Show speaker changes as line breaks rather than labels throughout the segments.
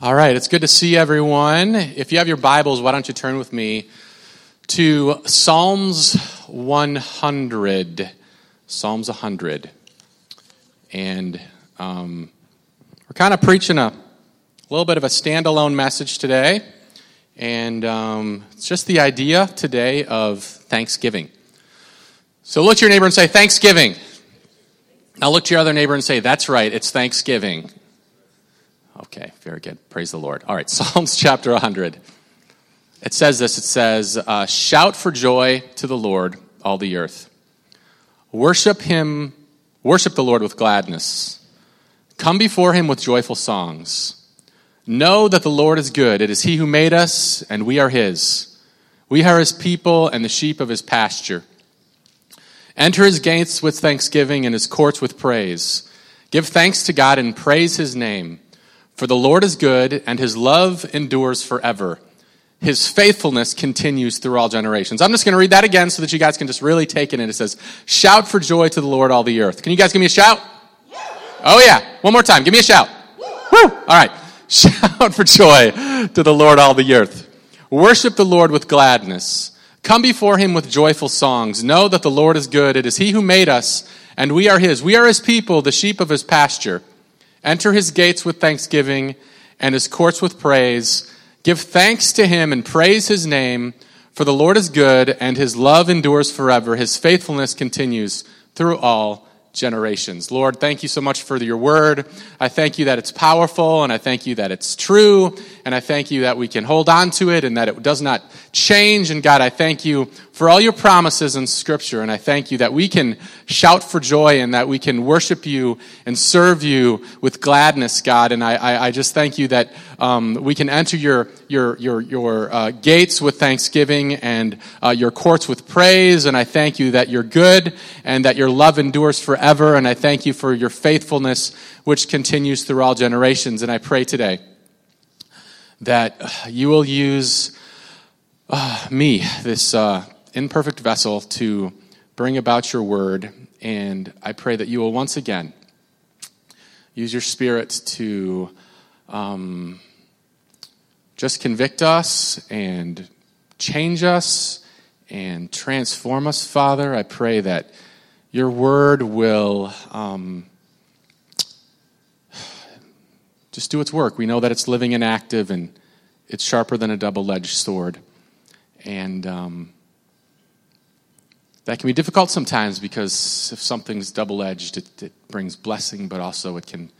All right, it's good to see everyone. If you have your Bibles, why don't you turn with me to Psalms 100. Psalms 100. And um, we're kind of preaching a little bit of a standalone message today. And um, it's just the idea today of Thanksgiving. So look to your neighbor and say, Thanksgiving. Now look to your other neighbor and say, That's right, it's Thanksgiving. Okay, very good. Praise the Lord. All right, Psalms chapter 100. It says this it says, uh, Shout for joy to the Lord, all the earth. Worship him, worship the Lord with gladness. Come before him with joyful songs. Know that the Lord is good. It is he who made us, and we are his. We are his people and the sheep of his pasture. Enter his gates with thanksgiving and his courts with praise. Give thanks to God and praise his name. For the Lord is good, and his love endures forever. His faithfulness continues through all generations. I'm just going to read that again so that you guys can just really take it in. It says, Shout for joy to the Lord, all the earth. Can you guys give me a shout? Oh, yeah. One more time. Give me a shout. Woo! All right. Shout for joy to the Lord, all the earth. Worship the Lord with gladness. Come before him with joyful songs. Know that the Lord is good. It is he who made us, and we are his. We are his people, the sheep of his pasture. Enter his gates with thanksgiving and his courts with praise. Give thanks to him and praise his name, for the Lord is good and his love endures forever. His faithfulness continues through all generations. Lord, thank you so much for your word. I thank you that it's powerful and I thank you that it's true and I thank you that we can hold on to it and that it does not change. And God, I thank you for all your promises in scripture and I thank you that we can shout for joy and that we can worship you and serve you with gladness, God. And I, I, I just thank you that um, we can enter your, your, your, your uh, gates with thanksgiving and uh, your courts with praise. And I thank you that you're good and that your love endures forever. And I thank you for your faithfulness, which continues through all generations. And I pray today that you will use uh, me, this uh, imperfect vessel, to bring about your word. And I pray that you will once again use your spirit to um, just convict us and change us and transform us, Father. I pray that your word will um, just do its work. We know that it's living and active and it's sharper than a double edged sword. And um, that can be difficult sometimes because if something's double edged, it, it, brings blessing, but also it can,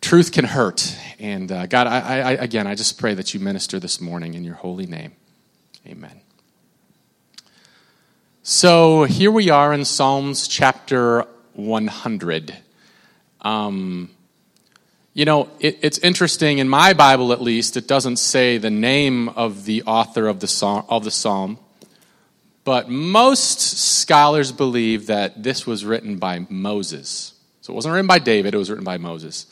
truth can hurt. And uh, God, I, I, again, I just pray that you minister this morning in your holy name. Amen. So here we are in Psalms chapter 100. Um, you know, it, it's interesting, in my Bible at least, it doesn't say the name of the author of the, psalm, of the psalm, but most scholars believe that this was written by Moses. So it wasn't written by David, it was written by Moses.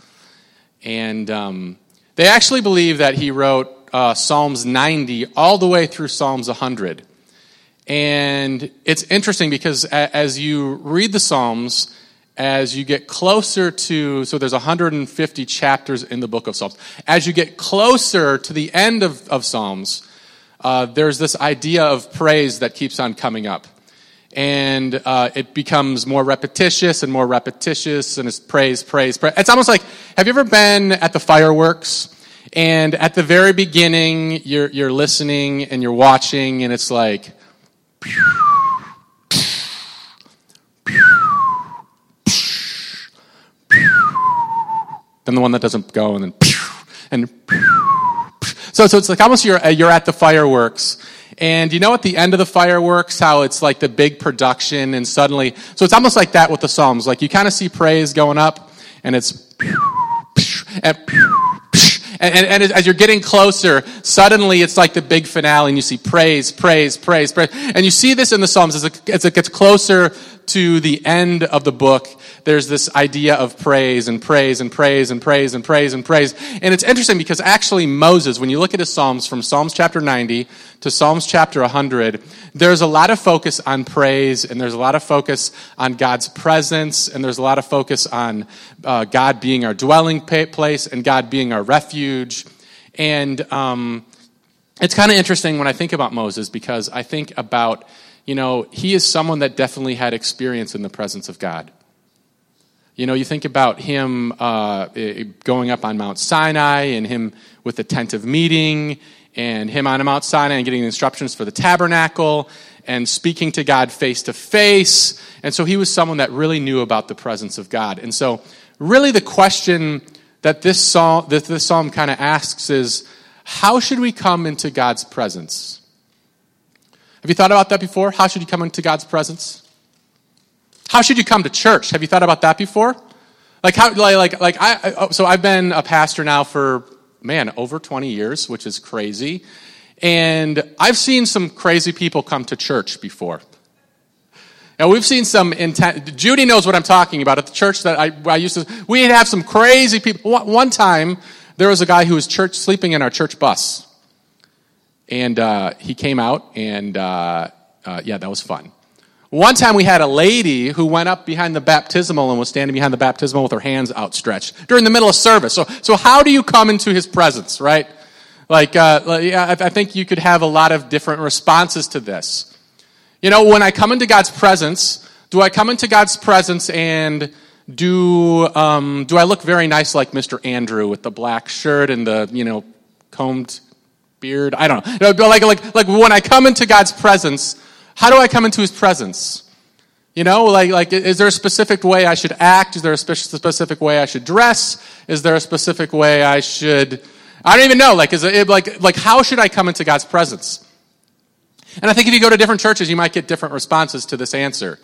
And um, they actually believe that he wrote uh, Psalms 90 all the way through Psalms 100. And it's interesting because as you read the Psalms, as you get closer to, so there's 150 chapters in the book of Psalms. As you get closer to the end of, of Psalms, uh, there's this idea of praise that keeps on coming up. And uh, it becomes more repetitious and more repetitious, and it's praise, praise, praise. It's almost like have you ever been at the fireworks? And at the very beginning, you're, you're listening and you're watching, and it's like, then the one that doesn't go, and then and so so it's like almost you're uh, you're at the fireworks. And you know at the end of the fireworks how it's like the big production and suddenly so it's almost like that with the psalms like you kind of see praise going up and it's and and, and, and, as you're getting closer, suddenly it's like the big finale, and you see praise, praise, praise, praise. And you see this in the Psalms as it, as it gets closer to the end of the book, there's this idea of praise and praise and praise and praise and praise and praise. And it's interesting because actually Moses, when you look at his Psalms from Psalms chapter 90 to Psalms chapter 100, there's a lot of focus on praise and there's a lot of focus on God's presence and there's a lot of focus on uh, God being our dwelling place and God being our refuge. And um, it's kind of interesting when I think about Moses because I think about, you know, he is someone that definitely had experience in the presence of God. You know, you think about him uh, going up on Mount Sinai and him with the tent of meeting and him on Mount Sinai and getting instructions for the tabernacle and speaking to God face to face. And so he was someone that really knew about the presence of God. And so, really, the question that this psalm, that this psalm kind of asks is how should we come into God's presence? Have you thought about that before? How should you come into God's presence? How should you come to church? Have you thought about that before? Like how like like, I oh, so I've been a pastor now for man over 20 years, which is crazy. And I've seen some crazy people come to church before. Now we've seen some intent. Judy knows what I'm talking about. At the church that I, I used to, we'd have some crazy people. One time, there was a guy who was church sleeping in our church bus, and uh, he came out, and uh, uh, yeah, that was fun. One time we had a lady who went up behind the baptismal and was standing behind the baptismal with her hands outstretched during the middle of service. So, so how do you come into his presence, right? Like, uh, I think you could have a lot of different responses to this. You know, when I come into God's presence, do I come into God's presence and do um, do I look very nice like Mr. Andrew with the black shirt and the you know combed beard? I don't know. Like like like when I come into God's presence how do I come into his presence? You know, like, like, is there a specific way I should act? Is there a specific way I should dress? Is there a specific way I should, I don't even know. Like, is it, like, like, how should I come into God's presence? And I think if you go to different churches, you might get different responses to this answer.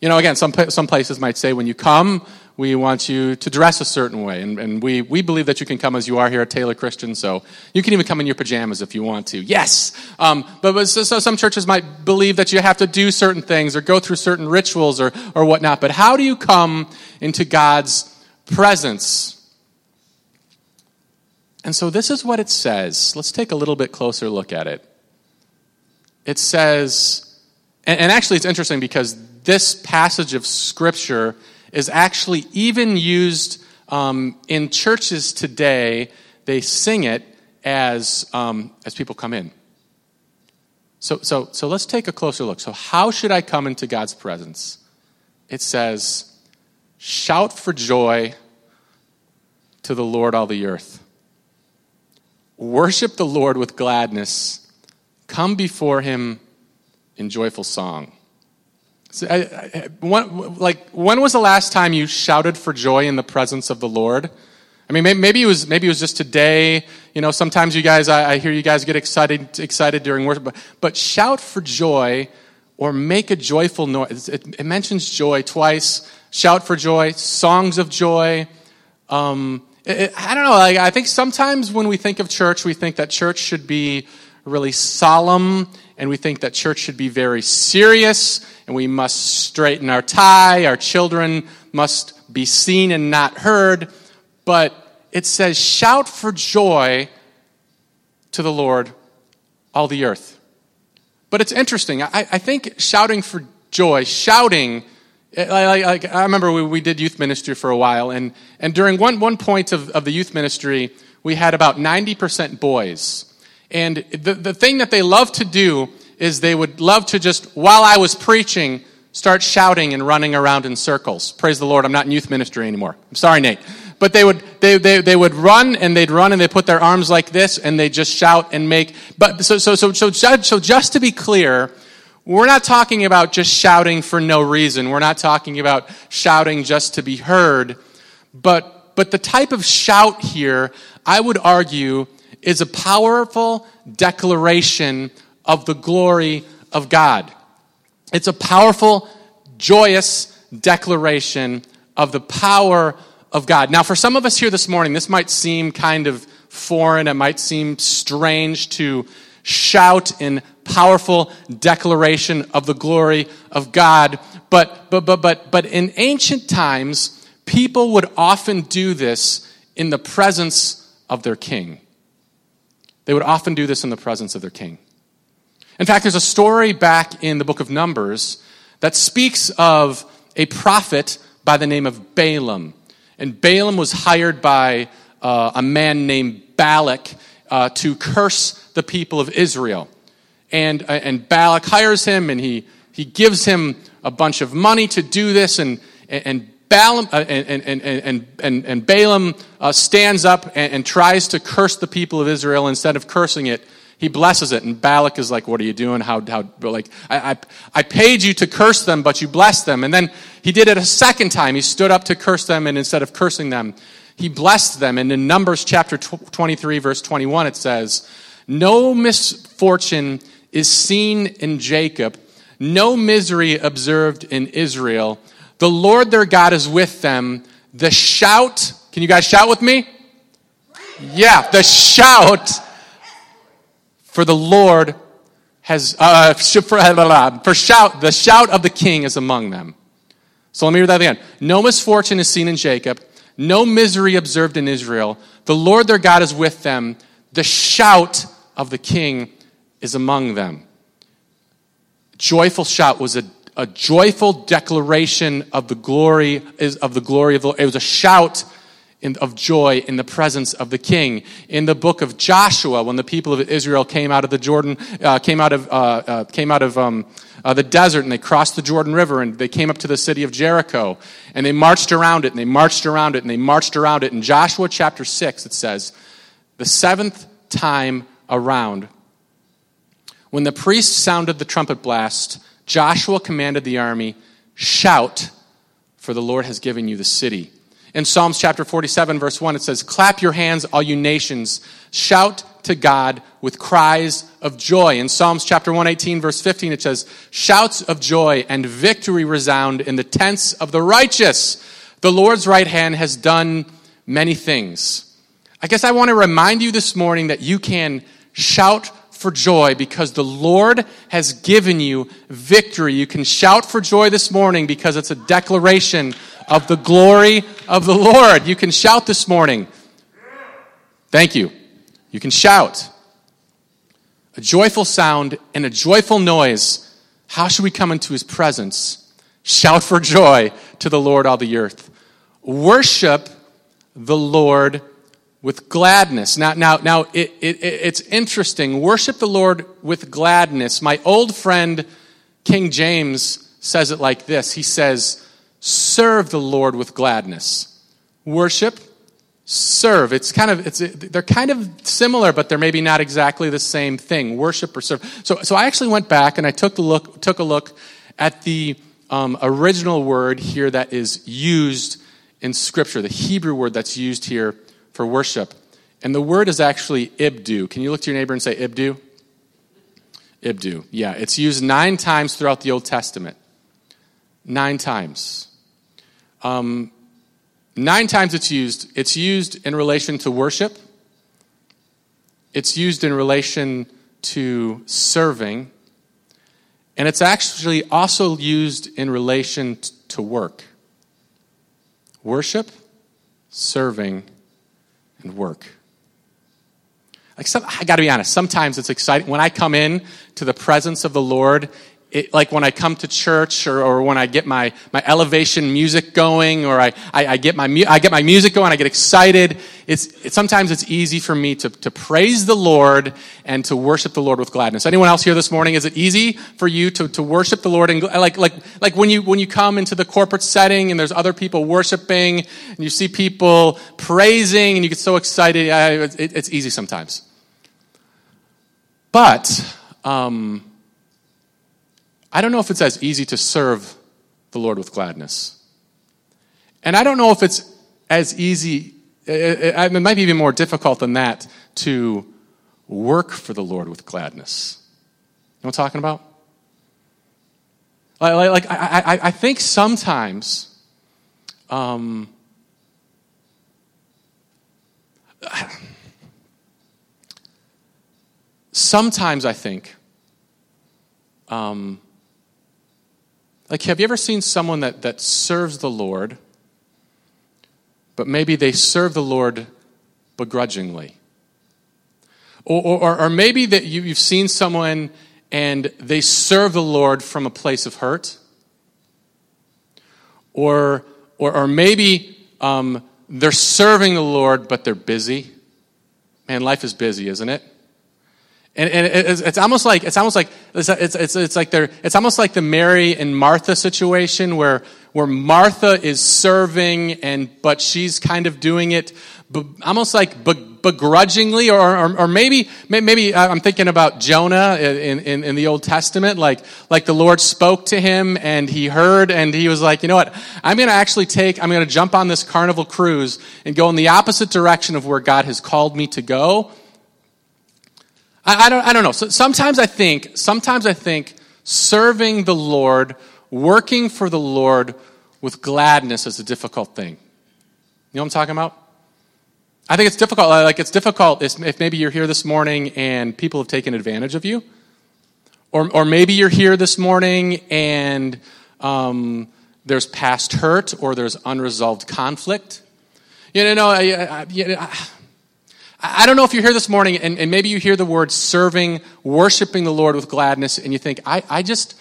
You know, again, some, some places might say when you come, we want you to dress a certain way. And, and we, we believe that you can come as you are here at Taylor Christian, so you can even come in your pajamas if you want to. Yes! Um, but, but so, so some churches might believe that you have to do certain things or go through certain rituals or, or whatnot. But how do you come into God's presence? And so this is what it says. Let's take a little bit closer look at it. It says, and, and actually it's interesting because this passage of Scripture is actually even used um, in churches today. They sing it as, um, as people come in. So, so, so let's take a closer look. So, how should I come into God's presence? It says, Shout for joy to the Lord, all the earth. Worship the Lord with gladness. Come before him in joyful song. So, I, I, when, like, when was the last time you shouted for joy in the presence of the Lord? I mean, maybe, it was maybe it was just today. You know, sometimes you guys, I, I hear you guys get excited excited during worship, but, but shout for joy or make a joyful noise. It, it mentions joy twice. Shout for joy, songs of joy. Um, it, I don't know. Like, I think sometimes when we think of church, we think that church should be really solemn, and we think that church should be very serious, and we must straighten our tie, our children must be seen and not heard. But it says, Shout for joy to the Lord, all the earth. But it's interesting. I, I think shouting for joy, shouting, eh, like, like, I remember we, we did youth ministry for a while, and, and during one, one point of, of the youth ministry, we had about 90% boys. And the, the thing that they love to do is they would love to just, while I was preaching, start shouting and running around in circles. Praise the Lord, I'm not in youth ministry anymore. I'm sorry, Nate. But they would, they, they, they would run and they'd run and they put their arms like this and they just shout and make, but so, so, so, so, so just to be clear, we're not talking about just shouting for no reason. We're not talking about shouting just to be heard. But, but the type of shout here, I would argue, is a powerful declaration of the glory of God. It's a powerful, joyous declaration of the power of God. Now, for some of us here this morning, this might seem kind of foreign. It might seem strange to shout in powerful declaration of the glory of God. But, but, but, but, but in ancient times, people would often do this in the presence of their king. They would often do this in the presence of their king. In fact, there's a story back in the book of Numbers that speaks of a prophet by the name of Balaam. And Balaam was hired by uh, a man named Balak uh, to curse the people of Israel. And, uh, and Balak hires him and he, he gives him a bunch of money to do this. And, and, Balaam, uh, and, and, and, and, and, Balaam uh, stands up and, and tries to curse the people of Israel. Instead of cursing it, he blesses it. And Balak is like, What are you doing? How, how, like, I, I, I paid you to curse them, but you blessed them. And then he did it a second time. He stood up to curse them, and instead of cursing them, he blessed them. And in Numbers chapter 23, verse 21, it says, No misfortune is seen in Jacob, no misery observed in Israel. The Lord their God is with them. The shout, can you guys shout with me? Yeah, the shout for the Lord has, uh, for, shout, the shout of the king is among them. So let me read that again. No misfortune is seen in Jacob, no misery observed in Israel. The Lord their God is with them. The shout of the king is among them. Joyful shout was a, a joyful declaration of the glory is of the glory of the Lord. It was a shout in, of joy in the presence of the king. In the book of Joshua, when the people of Israel came out of the Jordan, uh, came out of, uh, uh, came out of um, uh, the desert and they crossed the Jordan River and they came up to the city of Jericho and they marched around it and they marched around it and they marched around it. In Joshua chapter 6, it says, the seventh time around, when the priests sounded the trumpet blast, Joshua commanded the army, Shout, for the Lord has given you the city. In Psalms chapter 47, verse 1, it says, Clap your hands, all you nations. Shout to God with cries of joy. In Psalms chapter 118, verse 15, it says, Shouts of joy and victory resound in the tents of the righteous. The Lord's right hand has done many things. I guess I want to remind you this morning that you can shout for joy because the Lord has given you victory. You can shout for joy this morning because it's a declaration of the glory of the Lord. You can shout this morning. Thank you. You can shout. A joyful sound and a joyful noise. How should we come into his presence? Shout for joy to the Lord, all the earth. Worship the Lord with gladness. Now, now, now it, it, it's interesting. Worship the Lord with gladness. My old friend King James says it like this He says, serve the Lord with gladness. Worship, serve. It's kind of, it's, they're kind of similar, but they're maybe not exactly the same thing. Worship or serve. So, so I actually went back and I took, the look, took a look at the um, original word here that is used in Scripture, the Hebrew word that's used here for worship. And the word is actually ibdu. Can you look to your neighbor and say ibdu? Ibdu. Yeah, it's used nine times throughout the Old Testament. Nine times. Um, nine times it's used. It's used in relation to worship, it's used in relation to serving, and it's actually also used in relation to work. Worship, serving, and work. Like some, I got to be honest. Sometimes it's exciting when I come in to the presence of the Lord it, like when I come to church or, or, when I get my, my elevation music going or I, I, I get my, I get my music going, I get excited. It's, it, sometimes it's easy for me to, to praise the Lord and to worship the Lord with gladness. Anyone else here this morning? Is it easy for you to, to worship the Lord? And like, like, like when you, when you come into the corporate setting and there's other people worshiping and you see people praising and you get so excited, it, it's easy sometimes. But, um, I don't know if it's as easy to serve the Lord with gladness. And I don't know if it's as easy, it might be even more difficult than that to work for the Lord with gladness. You know what I'm talking about? Like, like I, I, I think sometimes, um, sometimes I think um, Like, have you ever seen someone that, that serves the Lord, but maybe they serve the Lord begrudgingly? Or, or, or maybe that you, you've seen someone and they serve the Lord from a place of hurt? Or, or, or maybe um, they're serving the Lord, but they're busy. Man, life is busy, isn't it? And, and it's, it's, almost like it's almost like it's, it's, it's like they're, it's almost like the Mary and Martha situation where where Martha is serving and but she's kind of doing it almost like begrudgingly, or, or, or, maybe, maybe uh, I'm thinking about Jonah in, in, in, the Old Testament, like, like the Lord spoke to him and he heard and he was like, you know what, I'm going to actually take, I'm going to jump on this carnival cruise and go in the opposite direction of where God has called me to go. I, I don't, I don't know. So sometimes I think, sometimes I think serving the Lord, working for the Lord with gladness is a difficult thing. You know what I'm talking about? I think it's difficult. Like, it's difficult if maybe you're here this morning and people have taken advantage of you. Or, or maybe you're here this morning and um, there's past hurt or there's unresolved conflict. You know, I, I, I don't know if you're here this morning and, and, maybe you hear the word serving, worshiping the Lord with gladness, and you think, I, I just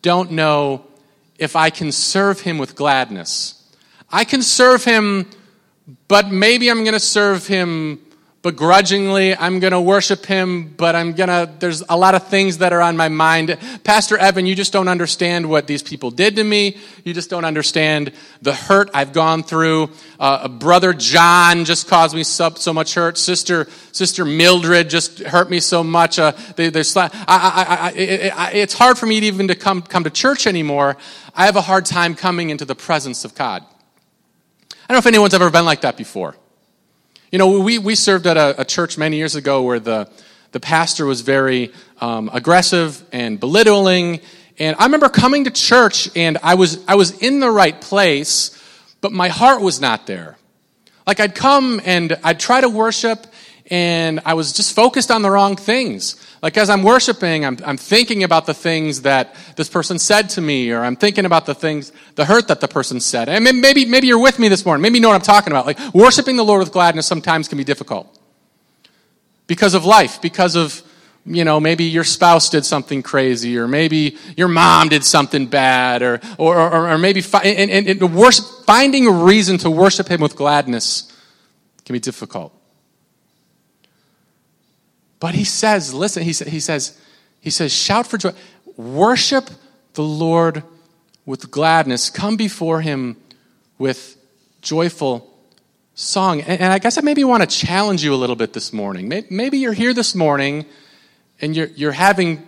don't know if I can serve him with gladness. I can serve him but maybe I'm going to serve him begrudgingly. I'm going to worship him, but I'm going to, there's a lot of things that are on my mind. Pastor Evan, you just don't understand what these people did to me. You just don't understand the hurt I've gone through. Uh, brother John just caused me so, so, much hurt. Sister, Sister Mildred just hurt me so much. Uh, they, I, I, I, it, it's hard for me to even to come, come to church anymore. I have a hard time coming into the presence of God. I don't know if anyone's ever been like that before. You know, we, we served at a, a church many years ago where the, the pastor was very um, aggressive and belittling. And I remember coming to church and I was, I was in the right place, but my heart was not there. Like I'd come and I'd try to worship and I was just focused on the wrong things. Like as I'm worshiping, I'm, I'm thinking about the things that this person said to me, or I'm thinking about the things, the hurt that the person said. And maybe, maybe you're with me this morning. Maybe you know what I'm talking about. Like worshiping the Lord with gladness sometimes can be difficult. Because of life, because of, you know, maybe your spouse did something crazy, or maybe your mom did something bad, or, or, or, or maybe, fi- and, and, and worship, finding a reason to worship Him with gladness can be difficult. But he says, listen, he, he says, he says, shout for joy. Worship the Lord with gladness. Come before him with joyful song. And, and I guess I maybe want to challenge you a little bit this morning. Maybe, maybe you're here this morning and you're, you're, having,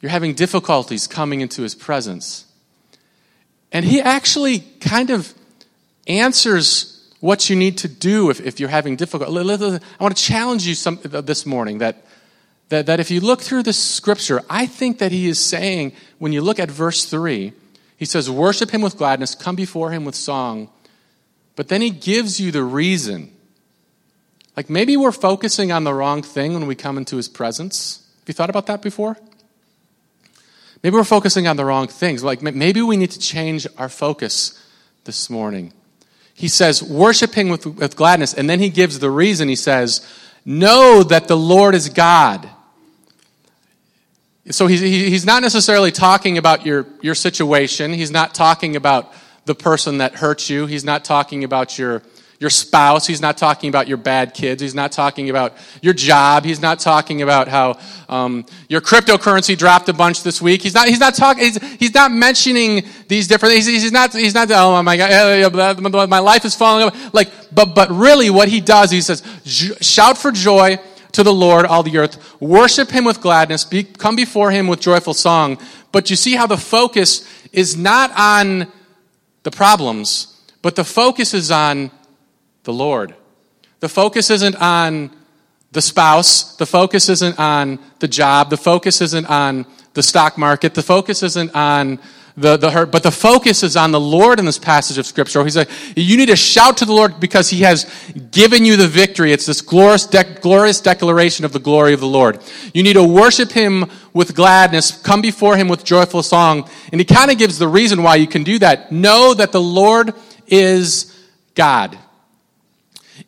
you're having difficulties coming into his presence. And he actually kind of answers what you need to do if, if you're having difficulty. I want to challenge you some, this morning that, that, that if you look through the scripture, I think that he is saying, when you look at verse 3, he says, Worship him with gladness, come before him with song. But then he gives you the reason. Like maybe we're focusing on the wrong thing when we come into his presence. Have you thought about that before? Maybe we're focusing on the wrong things. Like maybe we need to change our focus this morning he says, worshiping with, with gladness. And then he gives the reason. He says, know that the Lord is God. So he's, he's not necessarily talking about your, your situation. He's not talking about the person that hurts you. He's not talking about your, your spouse. He's not talking about your bad kids. He's not talking about your job. He's not talking about how um, your cryptocurrency dropped a bunch this week. He's not. He's not talking. He's, he's not mentioning these different. He's, he's not. He's not. Oh my God, my life is falling. Like, but but really, what he does, he says, shout for joy to the Lord, all the earth. Worship him with gladness. Be, come before him with joyful song. But you see how the focus is not on the problems, but the focus is on the Lord. The focus isn't on the spouse. The focus isn't on the job. The focus isn't on the stock market. The focus isn't on the, the hurt, but the focus is on the Lord in this passage of Scripture. He's like, you need to shout to the Lord because He has given you the victory. It's this glorious, de- glorious declaration of the glory of the Lord. You need to worship Him with gladness, come before Him with joyful song. And He kind of gives the reason why you can do that. Know that the Lord is God.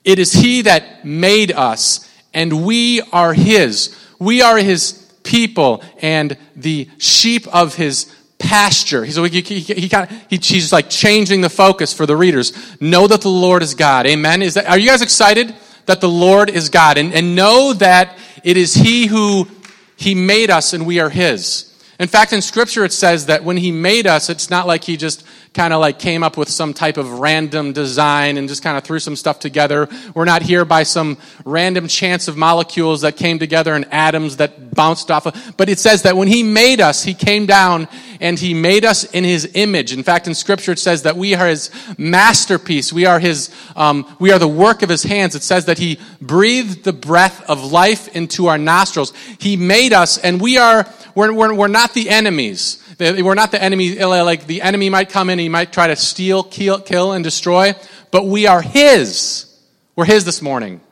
It is He that made us, and we are His. We are His people and the sheep of His pasture. He's, he, he, he, kind of, he, he's like changing the focus for the readers. Know that the Lord is God. Amen. Is that, are you guys excited that the Lord is God? And, and know that it is He who He made us and we are His. In fact, in Scripture it says that when He made us, it's not like He just kind of like came up with some type of random design and just kind of threw some stuff together. We're not here by some random chance of molecules that came together and atoms that bounced off of. But it says that when He made us, He came down and He made us in His image. In fact, in Scripture it says that we are His masterpiece. We are His, um, we are the work of His hands. It says that He breathed the breath of life into our nostrils. He made us and we are, we're, we're, we're not the enemies. We're not the enemy, uh, like the enemy might come in, he might try to steal, kill, kill, and destroy, but we are his. We're his this morning.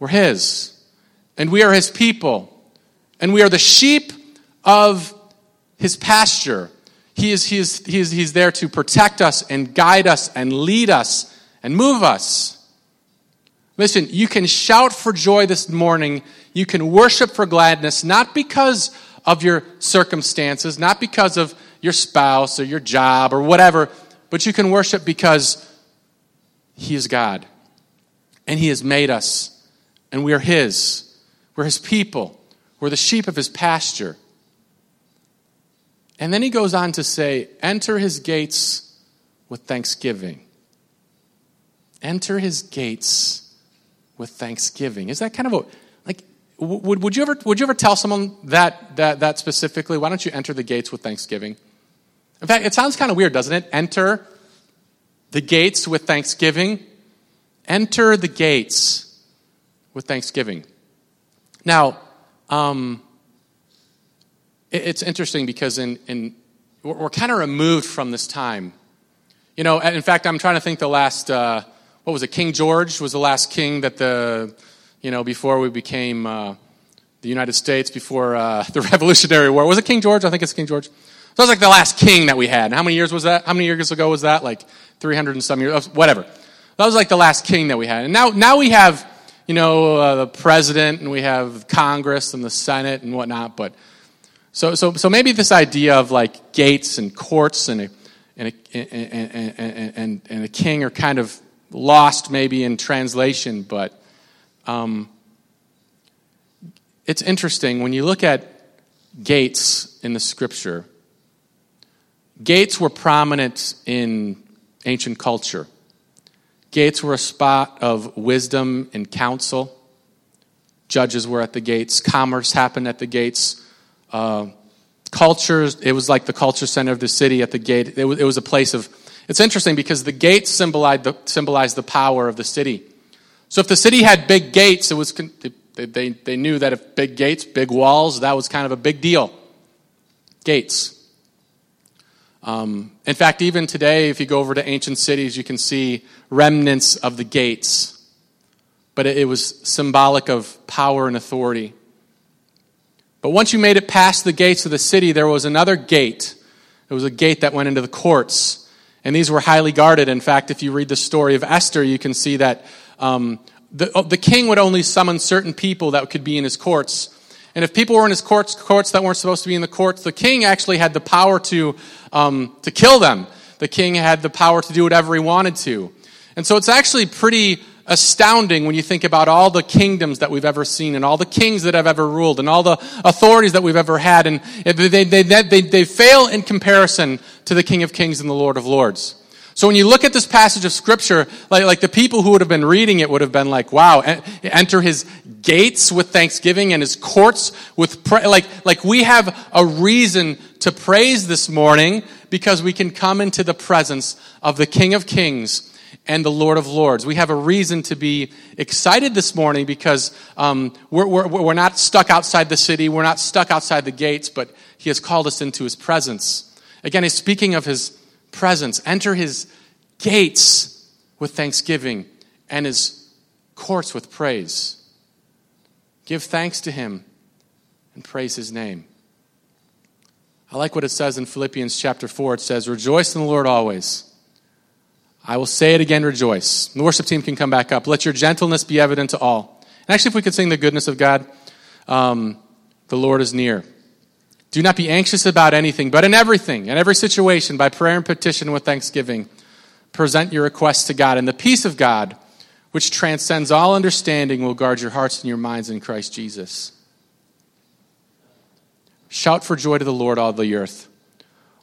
We're his. And we are his people. And we are the sheep of his pasture. He is, he is, he is, he's there to protect us and guide us and lead us and move us. Listen, you can shout for joy this morning. You can worship for gladness, not because of your circumstances, not because of your spouse or your job or whatever, but you can worship because He is God. And He has made us, and we are His. We're His people. We're the sheep of His pasture. And then He goes on to say, Enter His gates with thanksgiving. Enter His gates with thanksgiving. Is that kind of a like? would, would, you ever, would you ever tell someone that, that, that specifically? Why don't you enter the gates with thanksgiving? In fact, it sounds kind of weird, doesn't it? Enter the gates with thanksgiving. Enter the gates with thanksgiving. Now, um, it, it's interesting because in, in, we're, we're kind of removed from this time. You know, in fact, I'm trying to think the last, uh, what was it, King George was the last king that the you know, before we became uh, the United States, before uh, the Revolutionary War. Was it King George? I think it's King George. So that was like the last king that we had. And how many years was that? How many years ago was that? Like 300 and some years, whatever. That was like the last king that we had. And now, now we have, you know, uh, the president and we have Congress and the Senate and whatnot. But so, so, so maybe this idea of like gates and courts and a, and a, and, and, and, and a king are kind of lost maybe in translation, but um, it's interesting when you look at gates in the scripture, gates were prominent in ancient culture. Gates were a spot of wisdom and counsel. Judges were at the gates. Commerce happened at the gates. Uh, cultures, it was like the culture center of the city at the gate. It was, it was a place of, it's interesting because the gates symbolized the, symbolized the power of the city. So if the city had big gates, it was they, they, they knew that if big gates, big walls, that was kind of a big deal. Gates. Um, in fact, even today, if you go over to ancient cities, you can see remnants of the gates. But it, it was symbolic of power and authority. But once you made it past the gates of the city, there was another gate. It was a gate that went into the courts. And these were highly guarded. In fact, if you read the story of Esther, you can see that um, the, oh, the king would only summon certain people that could be in his courts. And if people were in his courts, courts that weren't supposed to be in the courts, the king actually had the power to, um, to kill them. The king had the power to do whatever he wanted to. And so it's actually pretty astounding when you think about all the kingdoms that we've ever seen and all the kings that have ever ruled and all the authorities that we've ever had. And they, they, they, they, fail in comparison to the King of Kings and the Lord of Lords. So when you look at this passage of scripture, like, like the people who would have been reading it would have been like, wow, enter his gates with thanksgiving and his courts with, pra-. like, like we have a reason to praise this morning because we can come into the presence of the King of Kings and the Lord of Lords. We have a reason to be excited this morning because um, we're, we're, we're not stuck outside the city, we're not stuck outside the gates, but he has called us into his presence. Again, he's speaking of his presence. Enter his gates with thanksgiving and his courts with praise. Give thanks to him and praise his name. I like what it says in Philippians chapter 4. It says, Rejoice in the Lord always. I will say it again, rejoice. The worship team can come back up. Let your gentleness be evident to all. And actually, if we could sing the goodness of God, um, the Lord is near. Do not be anxious about anything, but in everything, in every situation, by prayer and petition with thanksgiving, present your requests to God. And the peace of God, which transcends all understanding, will guard your hearts and your minds in Christ Jesus. Shout for joy to the Lord, all the earth.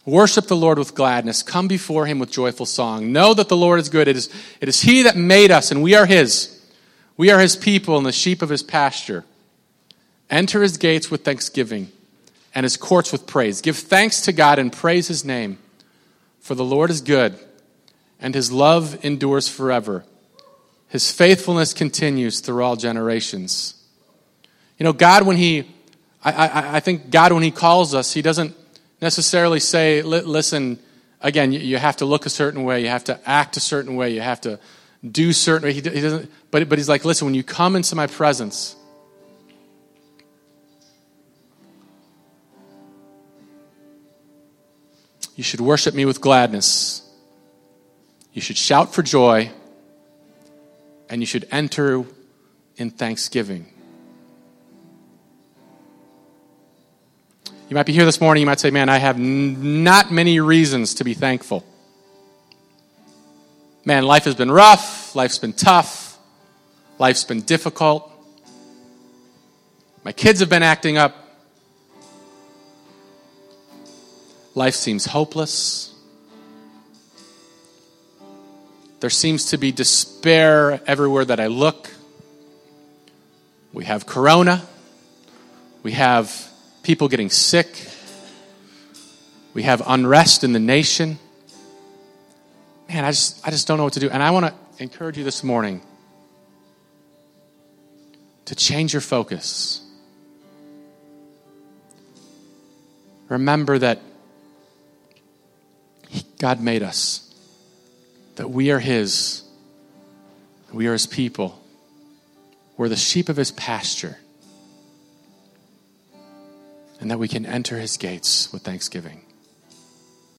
Worship the Lord with gladness. Come before him with joyful song. Know that the Lord is good. It is, it is he that made us, and we are his. We are his people and the sheep of his pasture. Enter his gates with thanksgiving and his courts with praise. Give thanks to God and praise his name. For the Lord is good, and his love endures forever. His faithfulness continues through all generations. You know, God, when he I, I, I think God, when He calls us, He doesn't necessarily say, listen, again, you, have to look a certain way, you have to act a certain way, you have to do certain way. He doesn't, but, but He's like, listen, when you come into my presence, you should worship me with gladness. You should shout for joy, and you should enter in thanksgiving. You might be here this morning, you might say, Man, I have n- not many reasons to be thankful. Man, life has been rough, life's been tough, life's been difficult. My kids have been acting up. Life seems hopeless. There seems to be despair everywhere that I look. We have corona. We have people getting sick. We have unrest in the nation. Man, I just, I just don't know what to do. And I want to encourage you this morning to change your focus. Remember that God made us, that we are His, we are His people, we're the sheep of His pasture and that we can enter his gates with thanksgiving.